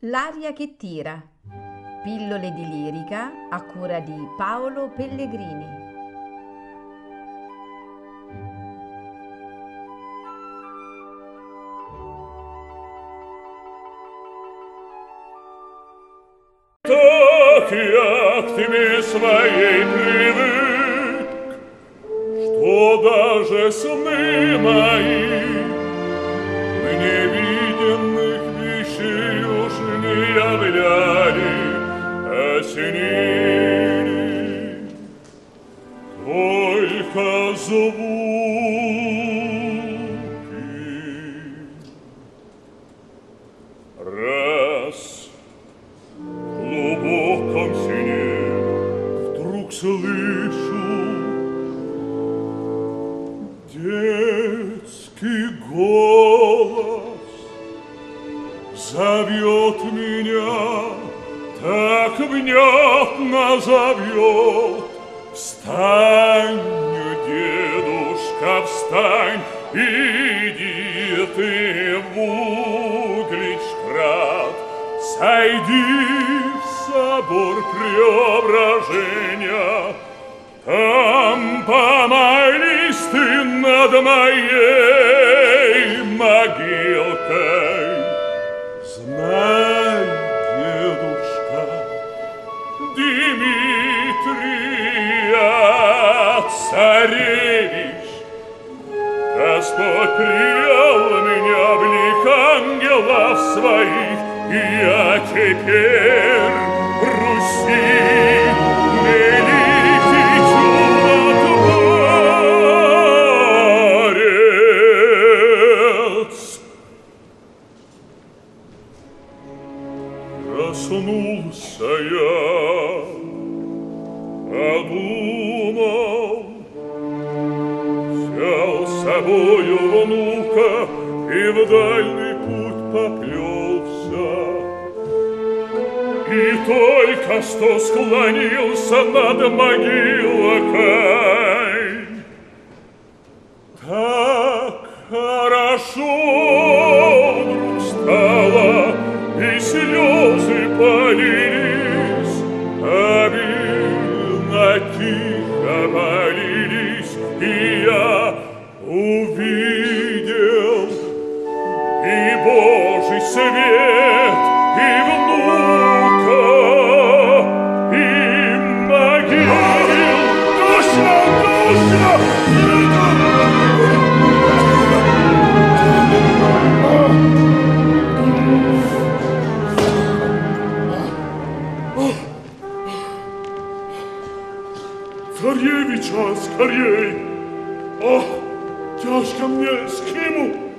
L'aria che tira. Pillole di lirica a cura di Paolo Pellegrini. Так я к тебе своей привык, Что даже сны мои только звуки. зовет меня, так внятно зовет. Встань, дедушка, встань, иди ты в Угличград, сойди в собор преображения, там помолись ты над моей могилкой. Царевич, Господь привел меня в лик ангелов своих, и я теперь Руси поплелся. И только что склонился над могилокой, так хорошо вдруг стало, и слезы полились, обильно тихо полились, и я увидел и Божий свет, и внука, и могил. Душа, душа! Царевича, скорей! Ох, тяжко мне, скину!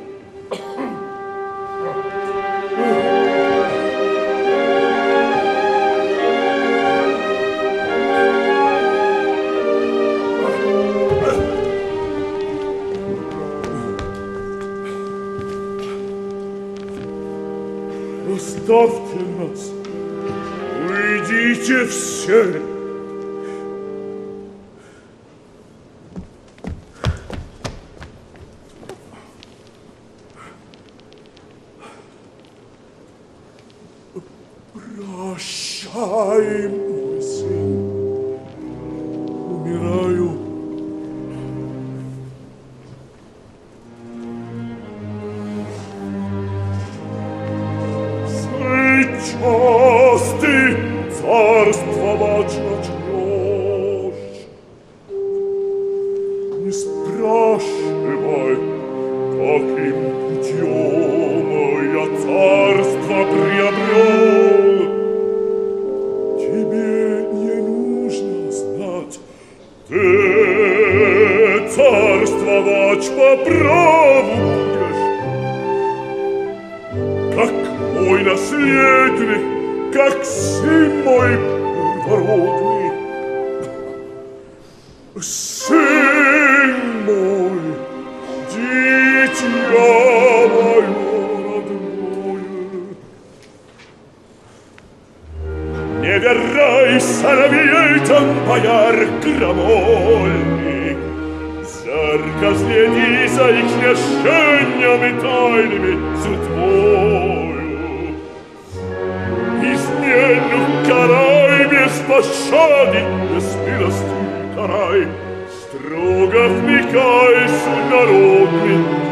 Оставьте нас! Уйдите все! Прощай, мой сын. Умираю. Strugaf mich Geist und Narod mit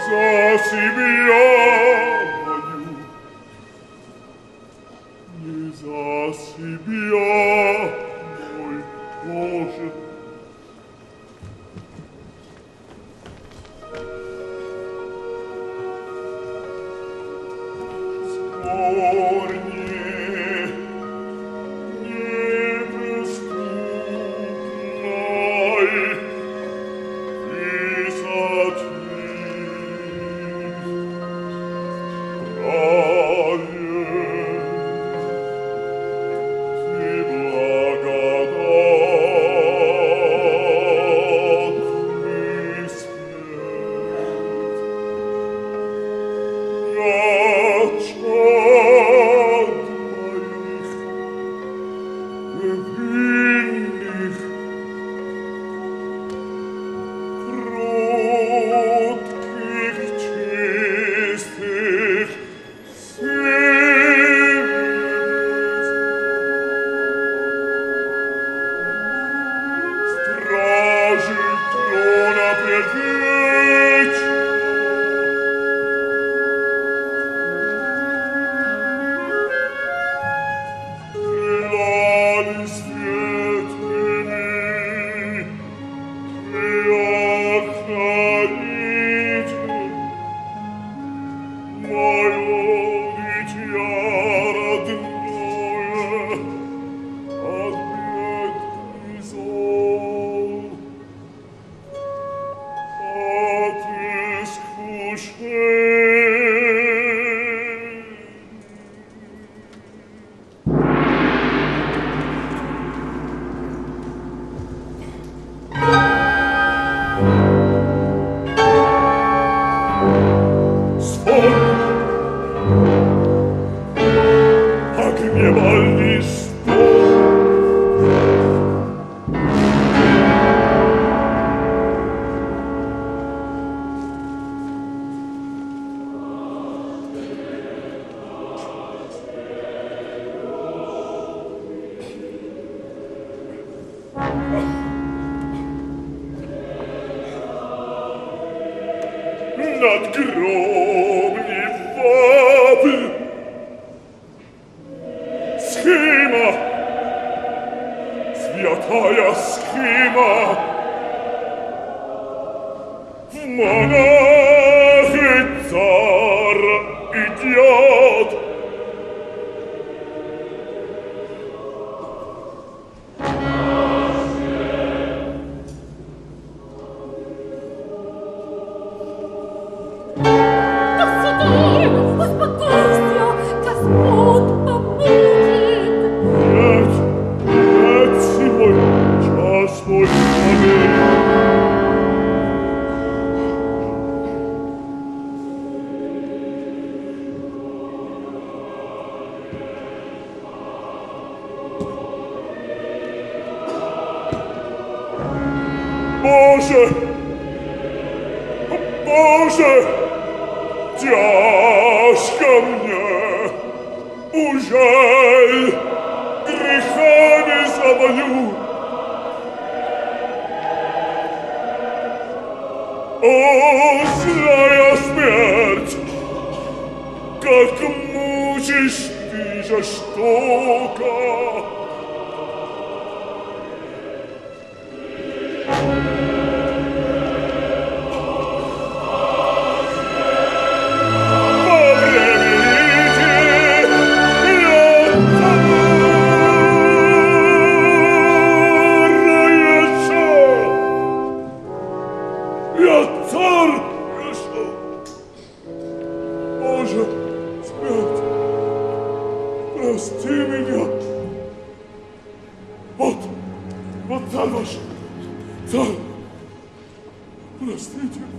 Iso si mio Yataya schema Mono Боже! Боже! Тяжко мне! Ужаль! Грехами заболю! О, злая смерть! Как мучишь ты жестоко! Прости меня! Вот! Вот царь ваш! Царь! Простите! А!